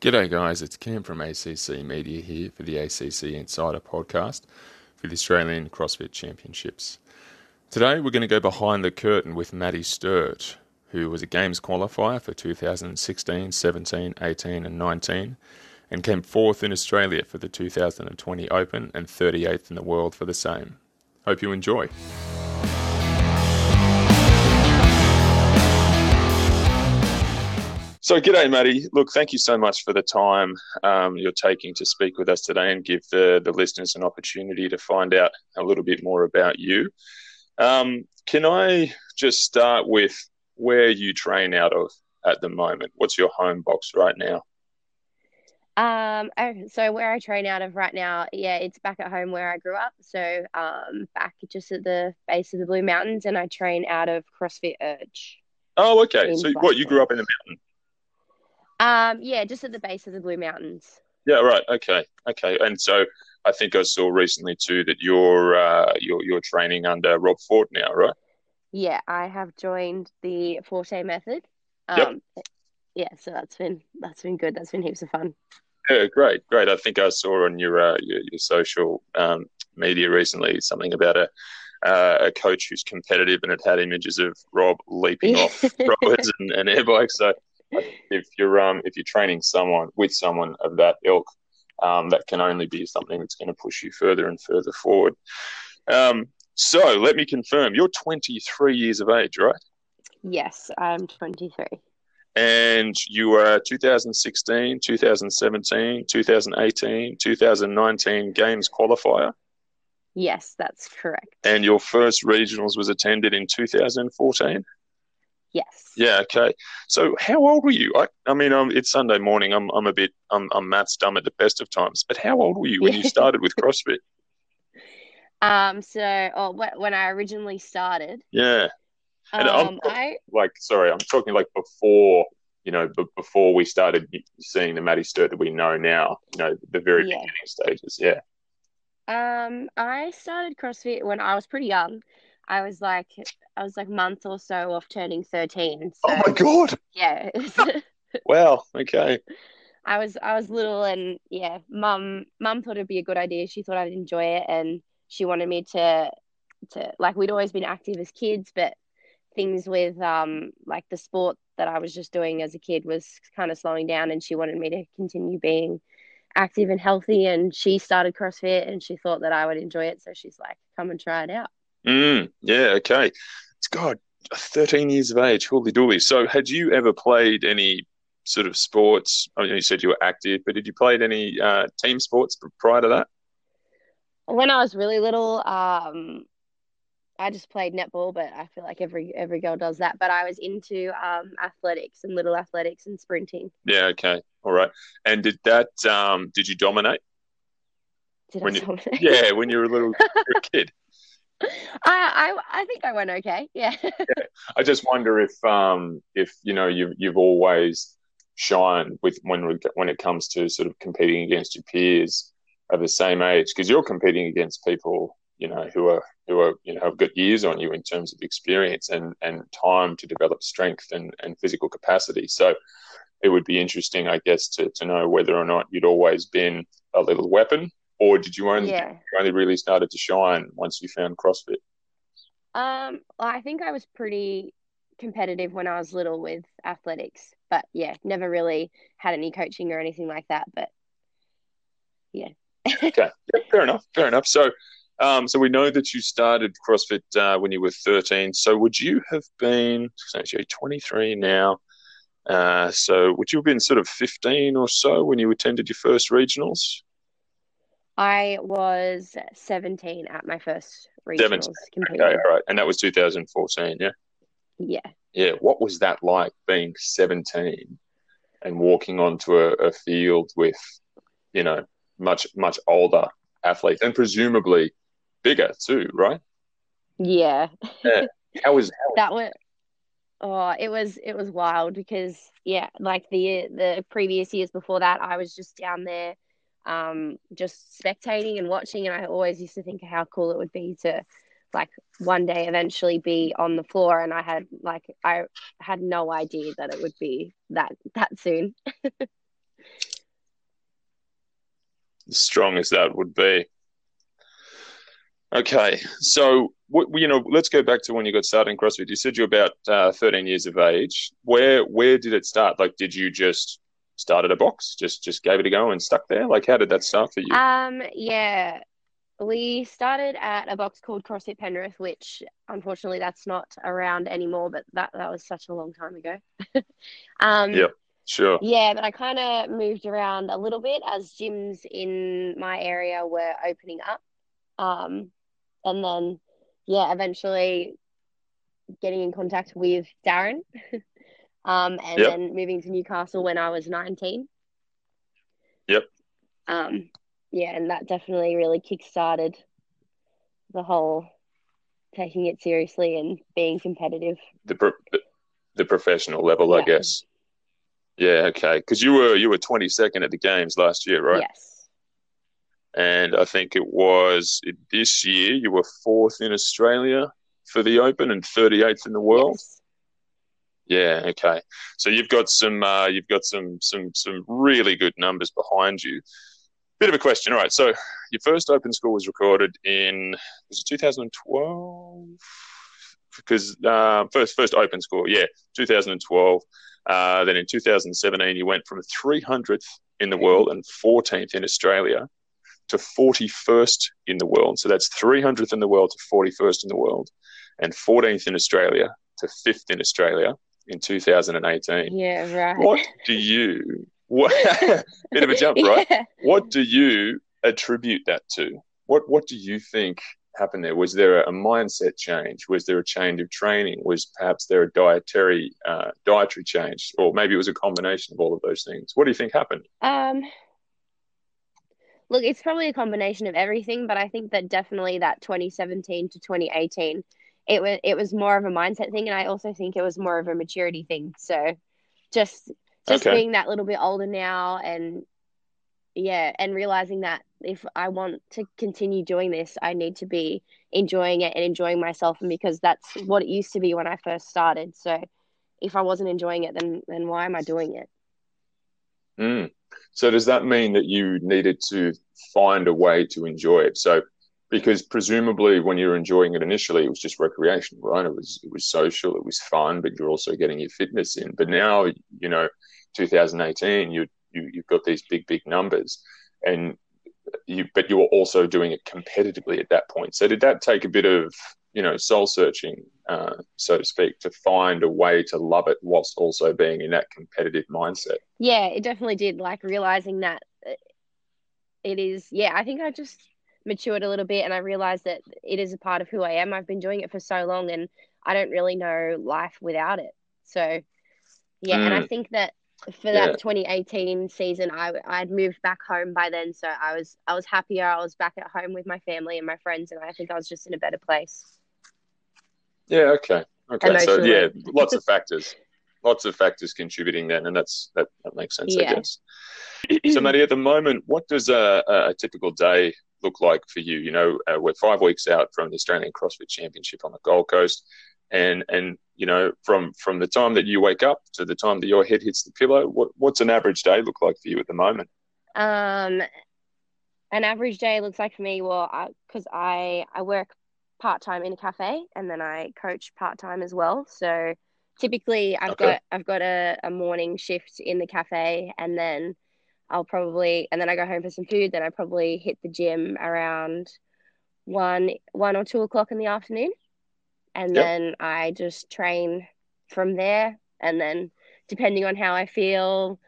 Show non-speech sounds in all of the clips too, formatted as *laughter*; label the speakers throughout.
Speaker 1: G'day, guys. It's Cam from ACC Media here for the ACC Insider podcast for the Australian CrossFit Championships. Today, we're going to go behind the curtain with Maddie Sturt, who was a Games qualifier for 2016, 17, 18, and 19, and came fourth in Australia for the 2020 Open and 38th in the world for the same. Hope you enjoy. So, g'day, Maddie. Look, thank you so much for the time um, you're taking to speak with us today and give the, the listeners an opportunity to find out a little bit more about you. Um, can I just start with where you train out of at the moment? What's your home box right now?
Speaker 2: Um, so where I train out of right now, yeah, it's back at home where I grew up. So um, back just at the base of the Blue Mountains, and I train out of CrossFit Urge.
Speaker 1: Oh, okay. So what you grew up in the mountain?
Speaker 2: Um, yeah, just at the base of the Blue Mountains.
Speaker 1: Yeah, right. Okay, okay. And so I think I saw recently too that you're uh, you're you're training under Rob Forte now, right?
Speaker 2: Yeah, I have joined the Forte method. Um, yep. Yeah, so that's been that's been good. That's been heaps of fun.
Speaker 1: Yeah, great, great. I think I saw on your uh, your, your, social um, media recently something about a uh, a coach who's competitive and it had images of Rob leaping off *laughs* rollers and, and air bikes. So if you're um, if you're training someone with someone of that ilk, um, that can only be something that's going to push you further and further forward. Um, so let me confirm, you're 23 years of age, right?
Speaker 2: Yes, I'm 23.
Speaker 1: And you were 2016, 2017, 2018, 2019 Games qualifier.
Speaker 2: Yes, that's correct.
Speaker 1: And your first regionals was attended in 2014.
Speaker 2: Yes.
Speaker 1: Yeah. Okay. So, how old were you? I, I mean, um, it's Sunday morning. I'm, I'm a bit, I'm, I'm maths dumb at the best of times. But how old were you when you started with CrossFit? *laughs*
Speaker 2: Um. So, oh, when I originally started.
Speaker 1: Yeah.
Speaker 2: And um, I'm I
Speaker 1: like, sorry, I'm talking like before, you know, b- before we started seeing the Maddie Sturt that we know now. You know, the very yeah. beginning stages. Yeah.
Speaker 2: Um, I started CrossFit when I was pretty young. I was like I was like a month or so off turning thirteen. So,
Speaker 1: oh my god!
Speaker 2: Yeah. *laughs*
Speaker 1: wow. Okay.
Speaker 2: I was I was little and yeah, mum mum thought it'd be a good idea. She thought I'd enjoy it and she wanted me to to like we'd always been active as kids, but things with um like the sport that I was just doing as a kid was kind of slowing down and she wanted me to continue being active and healthy and she started CrossFit and she thought that I would enjoy it so she's like come and try it out.
Speaker 1: Mm, yeah, okay. It's God, 13 years of age, holy dooly. So, had you ever played any sort of sports? I mean, you said you were active, but did you play any uh, team sports prior to that?
Speaker 2: When I was really little, um, I just played netball, but I feel like every every girl does that. But I was into um, athletics and little athletics and sprinting.
Speaker 1: Yeah. Okay. All right. And did that? Um, did you dominate?
Speaker 2: Did
Speaker 1: when
Speaker 2: I dominate?
Speaker 1: Yeah, when you were a little *laughs* kid.
Speaker 2: I, I I think I went okay. Yeah. *laughs* yeah.
Speaker 1: I just wonder if um if you know you've you've always shined with when when it comes to sort of competing against your peers of the same age because you're competing against people you know who are who are you know have got years on you in terms of experience and and time to develop strength and and physical capacity. So it would be interesting, I guess, to to know whether or not you'd always been a little weapon or did you only yeah. only really started to shine once you found CrossFit?
Speaker 2: Um, well, I think I was pretty competitive when I was little with athletics, but yeah, never really had any coaching or anything like that. But yeah. *laughs*
Speaker 1: okay, yeah, fair enough. Fair enough. So, um, so we know that you started CrossFit uh, when you were 13. So, would you have been? actually 23 now. Uh, so, would you have been sort of 15 or so when you attended your first regionals?
Speaker 2: I was 17 at my first regionals. 17.
Speaker 1: Competing. Okay, all right. And that was 2014, yeah?
Speaker 2: Yeah.
Speaker 1: Yeah. What was that like being 17 and walking onto a, a field with, you know, much, much older athletes and presumably bigger too, right?
Speaker 2: Yeah.
Speaker 1: yeah. How was, how
Speaker 2: was *laughs* that? Was, oh, it was it was wild because yeah, like the the previous years before that, I was just down there um, just spectating and watching. And I always used to think how cool it would be to like one day eventually be on the floor. And I had like I had no idea that it would be that that soon. *laughs*
Speaker 1: strong as that would be. Okay, so you know, let's go back to when you got started in CrossFit. You said you're about uh, 13 years of age. Where where did it start? Like, did you just start at a box, just just gave it a go and stuck there? Like, how did that start for you?
Speaker 2: Um, yeah, we started at a box called CrossFit Penrith, which unfortunately that's not around anymore. But that that was such a long time ago. *laughs*
Speaker 1: um, yeah, sure.
Speaker 2: Yeah, but I kind of moved around a little bit as gyms in my area were opening up. Um, and then yeah, eventually getting in contact with Darren, *laughs* um, and yep. then moving to Newcastle when I was nineteen.
Speaker 1: Yep.
Speaker 2: Um, yeah, and that definitely really kick-started the whole taking it seriously and being competitive.
Speaker 1: The pro- the professional level, yeah. I guess. Yeah. Okay. Because you were you were twenty second at the games last year, right?
Speaker 2: Yes
Speaker 1: and I think it was this year you were fourth in Australia for the Open and 38th in the world. Yes. Yeah, okay. So you've got some uh, you've got some some some really good numbers behind you. Bit of a question. All right. So your first Open score was recorded in was it 2012? Because uh, first first Open score, yeah, 2012. Uh, then in 2017, you went from 300th in the world and 14th in Australia to 41st in the world. So that's 300th in the world to 41st in the world, and 14th in Australia to 5th in Australia in 2018.
Speaker 2: Yeah, right.
Speaker 1: What do you, what, *laughs* bit of a jump, right? Yeah. What do you attribute that to? What, what do you think happened there? Was there a mindset change? Was there a change of training? Was perhaps there a dietary uh, dietary change, or maybe it was a combination of all of those things? What do you think happened?
Speaker 2: Um, Look, it's probably a combination of everything, but I think that definitely that 2017 to 2018, it was it was more of a mindset thing, and I also think it was more of a maturity thing. So, just just okay. being that little bit older now, and yeah, and realizing that if I want to continue doing this, I need to be enjoying it and enjoying myself, and because that's what it used to be when I first started. So, if I wasn't enjoying it, then then why am I doing it?
Speaker 1: Mm. So does that mean that you needed to find a way to enjoy it? So because presumably when you're enjoying it initially, it was just recreation, right? It was it was social, it was fun, but you're also getting your fitness in. But now, you know, 2018, you you you've got these big big numbers, and you but you were also doing it competitively at that point. So did that take a bit of you know soul searching uh, so to speak to find a way to love it whilst also being in that competitive mindset
Speaker 2: yeah it definitely did like realizing that it is yeah i think i just matured a little bit and i realized that it is a part of who i am i've been doing it for so long and i don't really know life without it so yeah mm. and i mm. think that for that yeah. 2018 season I I'd moved back home by then so I was I was happier I was back at home with my family and my friends and I think I was just in a better place
Speaker 1: yeah. Okay. Okay. So yeah, lots of factors, lots of factors contributing then, and that's that, that makes sense, yeah. I guess. so, Maddie, at the moment, what does a, a typical day look like for you? You know, uh, we're five weeks out from the Australian CrossFit Championship on the Gold Coast, and and you know, from from the time that you wake up to the time that your head hits the pillow, what what's an average day look like for you at the moment?
Speaker 2: Um, an average day looks like for me, well, because I, I I work part time in a cafe, and then I coach part time as well. So typically, I've okay. got I've got a, a morning shift in the cafe, and then I'll probably and then I go home for some food. Then I probably hit the gym around one one or two o'clock in the afternoon, and yep. then I just train from there. And then depending on how I feel,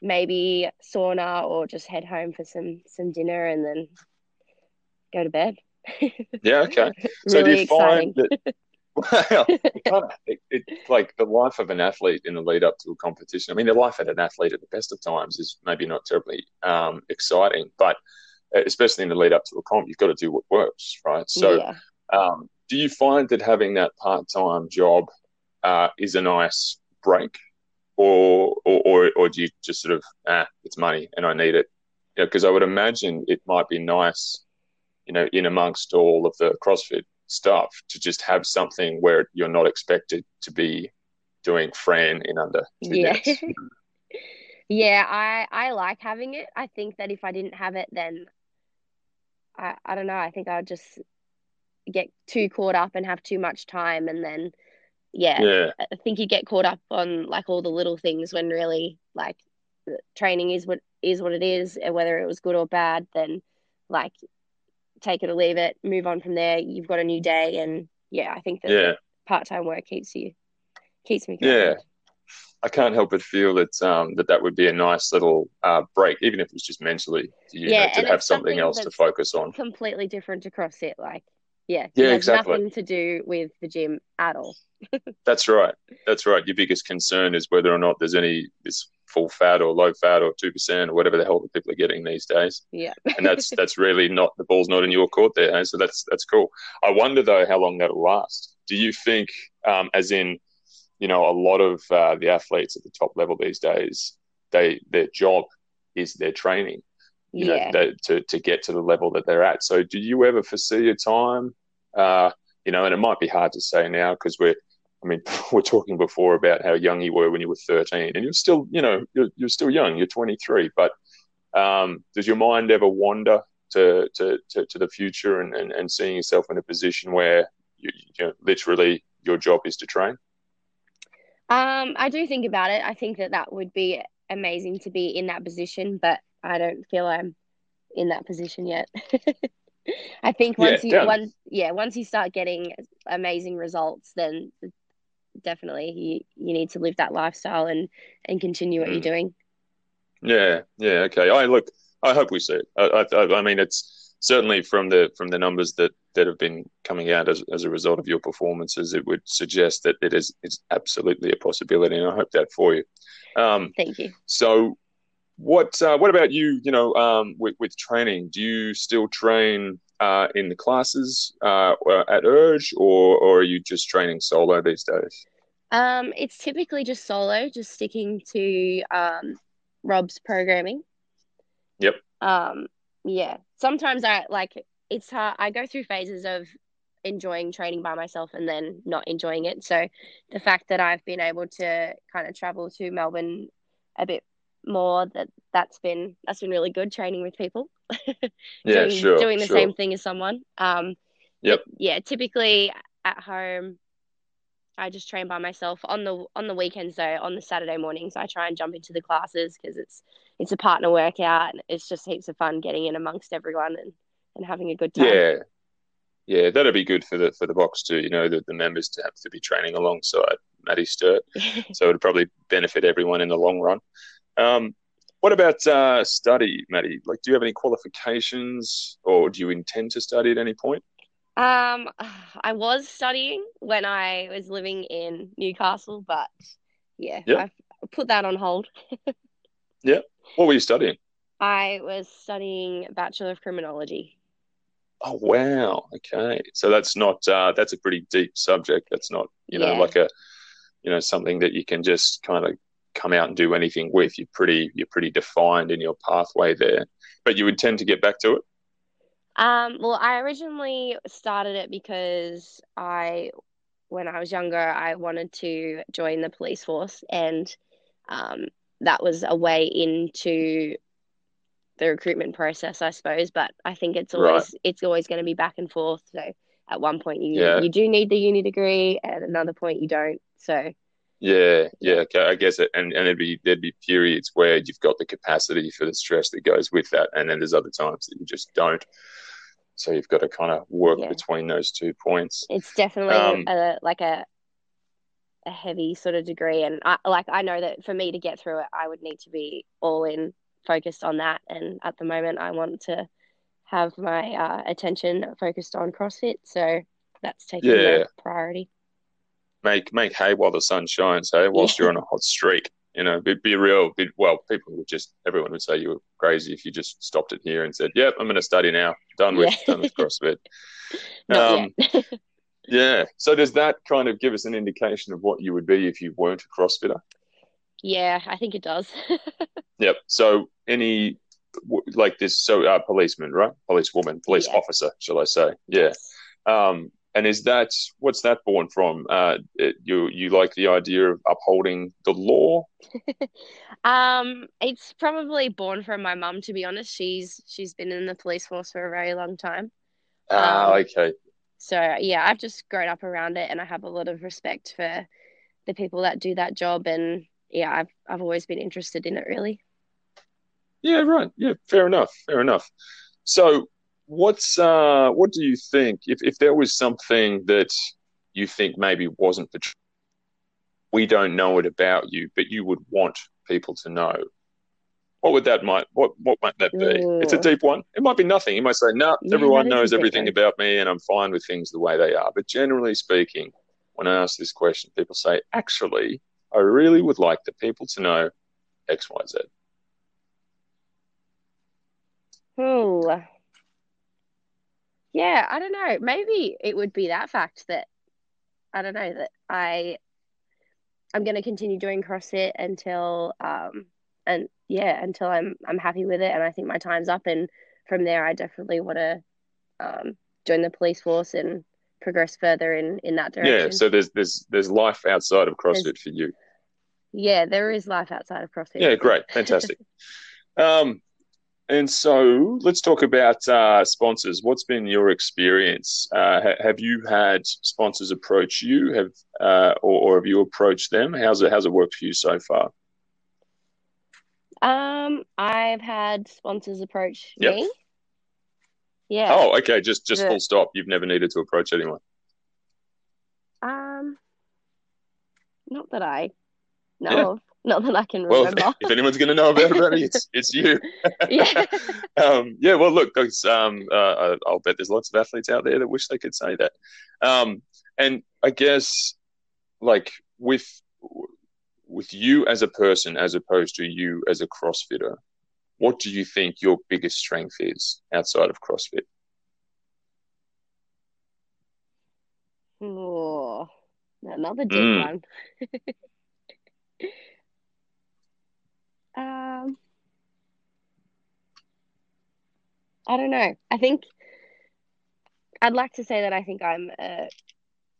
Speaker 2: maybe sauna or just head home for some some dinner and then go to bed *laughs*
Speaker 1: yeah, okay. *laughs* So really do you exciting. find that well, *laughs* it it, it's like the life of an athlete in the lead up to a competition. I mean, the life of an athlete at the best of times is maybe not terribly um, exciting, but uh, especially in the lead up to a comp, you've got to do what works, right? So, yeah. um, do you find that having that part time job uh, is a nice break, or, or or or do you just sort of ah, it's money and I need it? Because you know, I would imagine it might be nice you know, in amongst all of the CrossFit stuff to just have something where you're not expected to be doing Fran in under two yeah. minutes. *laughs* *laughs*
Speaker 2: Yeah, I I like having it. I think that if I didn't have it, then I I don't know. I think I would just get too caught up and have too much time, and then yeah,
Speaker 1: Yeah,
Speaker 2: I think you get caught up on like all the little things when really like training is what is what it is, and whether it was good or bad, then like take it or leave it, move on from there. You've got a new day, and yeah, I think that
Speaker 1: yeah,
Speaker 2: part time work keeps you keeps me
Speaker 1: yeah. I can't help but feel that um, that that would be a nice little uh, break, even if it's just mentally, you
Speaker 2: Yeah,
Speaker 1: know, to have something
Speaker 2: something
Speaker 1: else to focus on.
Speaker 2: completely different to CrossFit. Like, yeah,
Speaker 1: Yeah, exactly.
Speaker 2: nothing to do with the gym at all. *laughs*
Speaker 1: That's right. That's right. Your biggest concern is whether or not there's any this full fat or low fat or two percent or whatever the hell that people are getting these days.
Speaker 2: Yeah.
Speaker 1: And that's *laughs* that's really not the ball's not in your court there. Hey? So that's that's cool. I wonder though how long that'll last. Do you think, um, as in, you know, a lot of uh, the athletes at the top level these days, they their job is their training. You
Speaker 2: Yeah.
Speaker 1: know, that, to to get to the level that they're at. So do you ever foresee a time? Uh, you know, and it might be hard to say now because we're I mean, *laughs* we're talking before about how young you were when you were 13, and you're still, you know, you're, you're still young. You're 23, but um, does your mind ever wander to to, to, to the future and, and, and seeing yourself in a position where you, you know, literally your job is to train?
Speaker 2: Um, I do think about it. I think that that would be amazing to be in that position, but I don't feel I'm in that position yet. *laughs* I think
Speaker 1: Yeah,
Speaker 2: once you once yeah, once you start getting amazing results, then definitely you, you need to live that lifestyle and and continue what you're
Speaker 1: Mm.
Speaker 2: doing.
Speaker 1: Yeah, yeah, okay. I look. I hope we see it. I, I, I mean, it's certainly from the from the numbers that that have been coming out as, as a result of your performances, it would suggest that it is it's absolutely a possibility, and I hope that for you. Um,
Speaker 2: Thank you.
Speaker 1: so, what uh, what about you? You know, um, with with training, do you still train uh, in the classes uh, at Urge, or or are you just training solo these days?
Speaker 2: Um, it's typically just solo, just sticking to um Rob's programming.
Speaker 1: Yep.
Speaker 2: Um, yeah. Sometimes I like it's hard. I go through phases of enjoying training by myself and then not enjoying it. So the fact that I've been able to kind of travel to Melbourne a bit more, that that's been that's been really good training with people. *laughs*
Speaker 1: Yeah,
Speaker 2: doing
Speaker 1: sure,
Speaker 2: doing the
Speaker 1: sure.
Speaker 2: same thing as someone. Um,
Speaker 1: Yep.
Speaker 2: yeah, typically at home, I just train by myself on the on the weekends though. On the Saturday mornings, I try and jump into the classes because it's it's a partner workout and it's just heaps of fun getting in amongst everyone and, and having a good time.
Speaker 1: Yeah, yeah, that'd be good for the for the box too. You know, the, the members to have to be training alongside Maddie Sturt, *laughs* so it'd probably benefit everyone in the long run. Um, what about uh, study, Maddie? Like, do you have any qualifications, or do you intend to study at any point?
Speaker 2: Um, I was studying when I was living in Newcastle, but yeah,
Speaker 1: Yep.
Speaker 2: I've put that on hold. *laughs*
Speaker 1: Yeah, what were you studying?
Speaker 2: I was studying Bachelor of Criminology.
Speaker 1: Oh wow, okay. So that's not uh, that's a pretty deep subject. That's not you know
Speaker 2: Yeah.
Speaker 1: like a you know something that you can just kind of come out and do anything with. You're pretty you're pretty defined in your pathway there. But you would tend to get back to it.
Speaker 2: Um, well, I originally started it because I, when I was younger, I wanted to join the police force, and um, that was a way into the recruitment process, I suppose. But I think it's
Speaker 1: Right.
Speaker 2: always it's always going to be back and forth. So at one point you
Speaker 1: Yeah.
Speaker 2: you do need the uni degree, at another point you don't. So
Speaker 1: Yeah, yeah, okay. I guess it, and and there'd be there'd be periods where you've got the capacity for the stress that goes with that, and then there's other times that you just don't. So you've got to kind of work
Speaker 2: Yeah.
Speaker 1: between those two points.
Speaker 2: it's definitely
Speaker 1: Um,
Speaker 2: a like a a heavy sort of degree and I like I know that for me to get through it I would need to be all in focused on that and at the moment I want to have my uh, attention focused on CrossFit so that's taking
Speaker 1: Yeah.
Speaker 2: the priority
Speaker 1: Make make hay while the sun shines, hey, whilst
Speaker 2: Yeah.
Speaker 1: you're on a hot streak. You know, be, be real. Be, well, people would just everyone would say you were crazy if you just stopped it here and said, "Yep, I'm going to study now. Done with
Speaker 2: Yeah.
Speaker 1: done with *laughs* CrossFit." Um, Yeah. So does that kind of give us an indication of what you would be if you weren't a CrossFitter?
Speaker 2: yeah I think it does *laughs*
Speaker 1: Yep. So any like this, so uh, policeman, right? Policewoman, police
Speaker 2: Yeah.
Speaker 1: officer, shall I say? Yeah. Um, and is that what's that born from? Uh, it, you you like the idea of upholding the law? *laughs*
Speaker 2: um, it's probably born from my mum. To be honest, she's she's been in the police force for a very long time.
Speaker 1: Ah, um, okay.
Speaker 2: So yeah, I've just grown up around it, and I have a lot of respect for the people that do that job, and yeah, I've I've always been interested in it. Really.
Speaker 1: Yeah. Right. Yeah. Fair enough. Fair enough. So what's uh, what do you think if if there was something that you think maybe wasn't the truth, we don't know it about you, but you would want people to know? What would that might what what might that be? Ooh. It's a deep one. It might be nothing. You might say, "No, nah, yeah, everyone knows everything about me, and I'm fine with things the way they are." But generally speaking, when I ask this question, people say, "Actually, I really would like the people to know XYZ. Z."
Speaker 2: Ooh, yeah, I don't know. Maybe it would be that fact that I don't know that I I'm going to continue doing CrossFit until um and yeah until I'm I'm happy with it and I think my time's up and from there I definitely want to um join the police force and progress further in in that direction.
Speaker 1: Yeah, so there's there's there's life outside of CrossFit there's, for you.
Speaker 2: Yeah, there is life outside of CrossFit.
Speaker 1: Yeah, great, fantastic. *laughs* um, and so let's talk about uh, sponsors. What's been your experience? Uh, ha- have you had sponsors approach you, have uh, or, or, have you approached them? How's it how's it worked for you so far?
Speaker 2: Um, I've had sponsors approach yep. me. Yeah.
Speaker 1: Oh, okay. Just just the... full stop. You've never needed to approach anyone.
Speaker 2: Um, not that I know yeah. Not that I can remember.
Speaker 1: Well, *laughs* if anyone's going to know about it, it's *laughs* it's you.
Speaker 2: yeah. *laughs*
Speaker 1: um, yeah. Well, look, um, uh, I'll bet there's lots of athletes out there that wish they could say that. Um, and I guess, like with with you as a person, as opposed to you as a CrossFitter, what do you think your biggest strength is outside of CrossFit?
Speaker 2: Oh, another deep mm. one. Um, I don't know. I think I'd like to say that I think I'm a,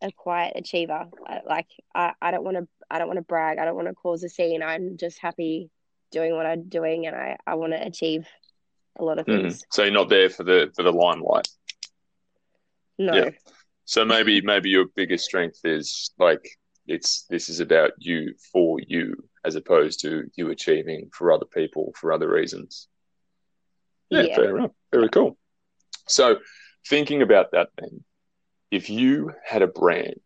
Speaker 2: a quiet achiever. Like I, I don't want to I don't want to brag. I don't want to cause a scene. I'm just happy doing what I'm doing, and I, I want to achieve a lot of mm-hmm. things.
Speaker 1: Mm. So you're not there for the for the limelight.
Speaker 2: No. Yeah.
Speaker 1: So maybe maybe your biggest strength is like it's this is about you for you as opposed to you achieving for other people for other reasons. Yeah, yeah. fair enough. Very cool. So, thinking about that, then, if you had a brand,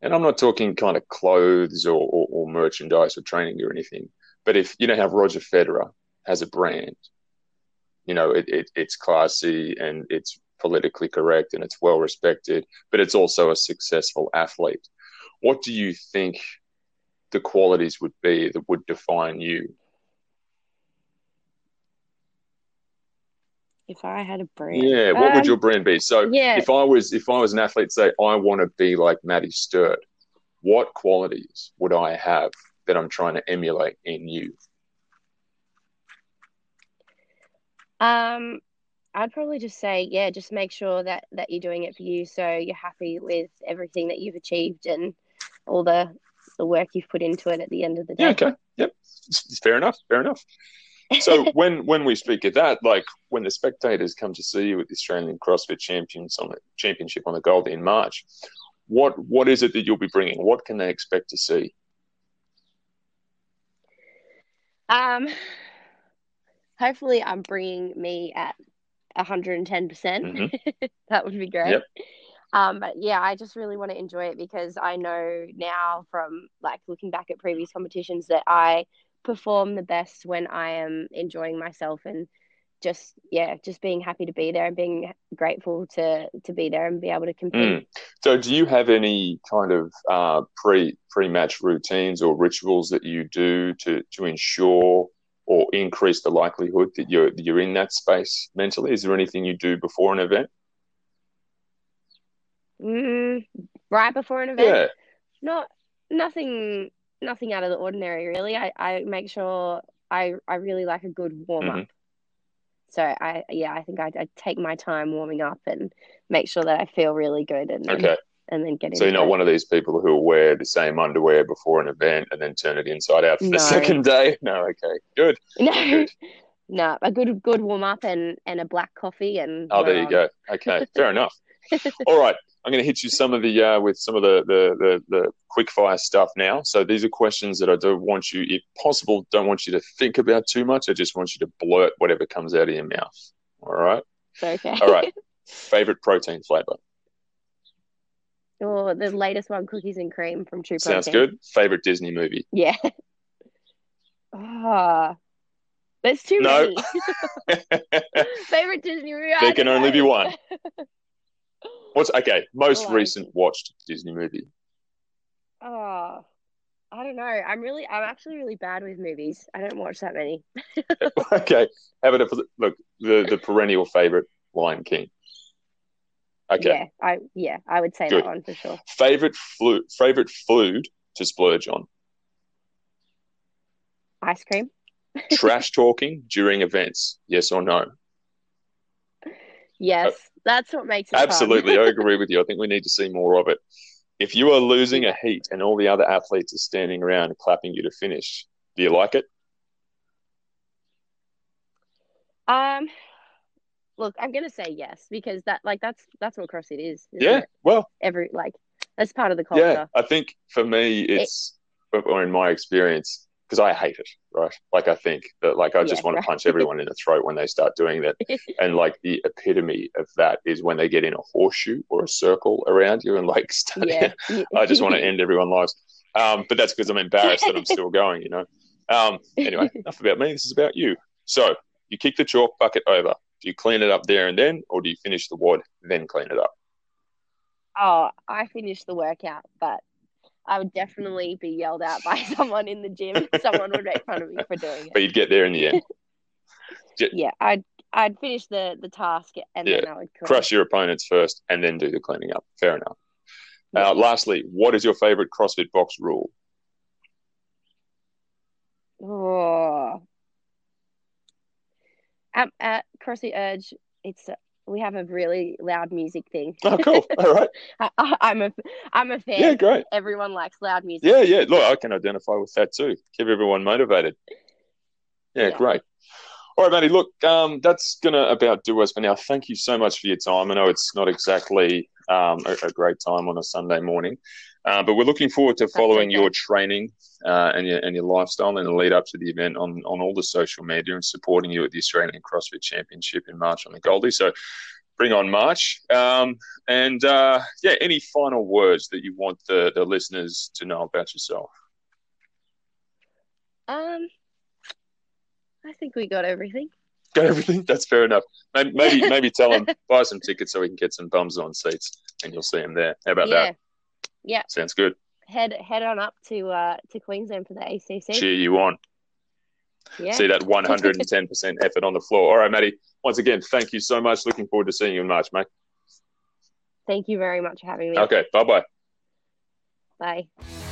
Speaker 1: and I'm not talking kind of clothes or, or, or merchandise or training or anything, but if you know how Roger Federer has a brand, you know, it, it, it's classy and it's politically correct and it's well respected, but it's also a successful athlete. What do you think the qualities would be that would define you?
Speaker 2: If I had a brand,
Speaker 1: yeah, what um, would your brand be? So, yeah. if I was if I was an athlete, say I want to be like Maddie Sturt, what qualities would I have that I'm trying to emulate in you?
Speaker 2: Um, I'd probably just say, yeah, just make sure that that you're doing it for you, so you're happy with everything that you've achieved and all the the work you've put into it at the end of the day.
Speaker 1: Yeah, okay. Yep. Fair enough. Fair enough. So *laughs* when when we speak of that, like when the spectators come to see you at the Australian CrossFit Champions on the Championship on the Gold in March, what what is it that you'll be bringing? What can they expect to see?
Speaker 2: Um, hopefully, I'm bringing me at 110. percent mm-hmm. *laughs* That would be great. Yep. Um, but yeah, I just really want to enjoy it because I know now from like looking back at previous competitions that I perform the best when I am enjoying myself and just yeah, just being happy to be there and being grateful to to be there and be able to compete. Mm.
Speaker 1: So, do you have any kind of uh, pre pre match routines or rituals that you do to to ensure or increase the likelihood that you're that you're in that space mentally? Is there anything you do before an event?
Speaker 2: Mm, right before an event. Yeah. Not nothing nothing out of the ordinary really. I, I make sure I I really like a good warm up. Mm-hmm. So I yeah, I think I, I take my time warming up and make sure that I feel really good and
Speaker 1: Okay.
Speaker 2: and then get
Speaker 1: So you're not
Speaker 2: it.
Speaker 1: one of these people who will wear the same underwear before an event and then turn it inside out for
Speaker 2: No.
Speaker 1: the second day. *laughs* No, okay, good. *laughs*
Speaker 2: No,
Speaker 1: Good.
Speaker 2: no, a good good warm up and and a black coffee and
Speaker 1: Oh, there you go. Okay, *laughs* fair enough. All right, I'm going to hit you some of the uh, with some of the the the, the quick fire stuff now. So these are questions that I don't want you, if possible, don't want you to think about too much. I just want you to blurt whatever comes out of your mouth. All right.
Speaker 2: Okay.
Speaker 1: All right. *laughs* Favorite protein flavor.
Speaker 2: or the latest one, cookies and cream from True Protein.
Speaker 1: Sounds good. Favorite Disney movie.
Speaker 2: Yeah. *laughs* Ah, there's too
Speaker 1: No.
Speaker 2: many. *laughs* Favorite Disney movie?
Speaker 1: There can only be one. What's okay? Most
Speaker 2: Like-
Speaker 1: recent watched Disney movie.
Speaker 2: Oh, I don't know. I'm really, I'm actually really bad with movies. I don't watch that many. *laughs*
Speaker 1: okay. How about if, look the the perennial favorite Lion King. Okay.
Speaker 2: Yeah, I yeah, I would say
Speaker 1: Good.
Speaker 2: that one for sure.
Speaker 1: Favorite flu favorite food to splurge on.
Speaker 2: Ice cream.
Speaker 1: Trash talking during events. Yes or no? *laughs*
Speaker 2: Yes, uh, that's what makes it
Speaker 1: Absolutely. I agree with you. I think we need to see more of it. If you are losing a heat and all the other athletes are standing around clapping you to finish, do you like it?
Speaker 2: Um, look, I'm gonna say yes because that like that's that's what CrossFit is.
Speaker 1: Yeah.
Speaker 2: it?
Speaker 1: Well,
Speaker 2: Every like that's part of the culture.
Speaker 1: yeah. I think for me, it's, or in my experience, because I hate it, right? Like I think that, like, I just
Speaker 2: Yeah,
Speaker 1: want
Speaker 2: right.
Speaker 1: to punch *laughs* everyone in the throat when they start doing that. *laughs* and like the epitome of that is when they get in a horseshoe or a circle around you and like *laughs* start,
Speaker 2: Yeah.
Speaker 1: I just want to end everyone's lives. Um, but that's because I'm embarrassed that I'm still going, you know. Um, anyway, enough about me. This is about you. So you kick the chalk bucket over. Do you clean it up there and then, or do you finish the WOD then clean it up?
Speaker 2: Oh, I finished the workout, but I would definitely be yelled at by *laughs* someone in the gym. Someone would make fun of me for doing it.
Speaker 1: But you'd get there in the end. *laughs*
Speaker 2: Yeah, I'd I'd finish the the task and then I would clean.
Speaker 1: Crush your opponents first and then do the cleaning up. Fair enough.
Speaker 2: Yeah.
Speaker 1: Uh, lastly, what is your favorite CrossFit box rule?
Speaker 2: Oh. At, at CrossFit Urge, it's we have a really loud music thing.
Speaker 1: Oh, cool. *laughs* All right.
Speaker 2: I, I'm a I'm a fan.
Speaker 1: Yeah, great.
Speaker 2: Everyone likes loud music.
Speaker 1: Yeah, yeah. Look, I can identify with that too. Keep everyone motivated. Yeah,
Speaker 2: Yeah.
Speaker 1: great. All right, Maddie. Look, um, that's gonna about do us for now. Thank you so much for your time. I know it's not exactly um, a, a great time on a Sunday morning, uh, but we're looking forward to following your training uh, and your and your lifestyle in the lead up to the event on on all the social media and supporting you at the Australian CrossFit Championship in March on the Goldie. So. Bring on March, um, and uh, yeah. Any final words that you want the, the listeners to know about yourself?
Speaker 2: Um, I think we got everything.
Speaker 1: Got everything? That's fair enough. Maybe maybe, *laughs* maybe tell them buy some tickets so we can get some bums on seats, and you'll see them there. How about
Speaker 2: yeah,
Speaker 1: that? Sounds good.
Speaker 2: head head on up to uh to Queensland for the ACC.
Speaker 1: Cheer you on.
Speaker 2: Yeah,
Speaker 1: See that *laughs* 110% effort on the floor. All right, Maddie. Once again, thank you so much. Looking forward to seeing you in March, mate.
Speaker 2: thank you very much for having me.
Speaker 1: Okay, bye bye.
Speaker 2: Bye.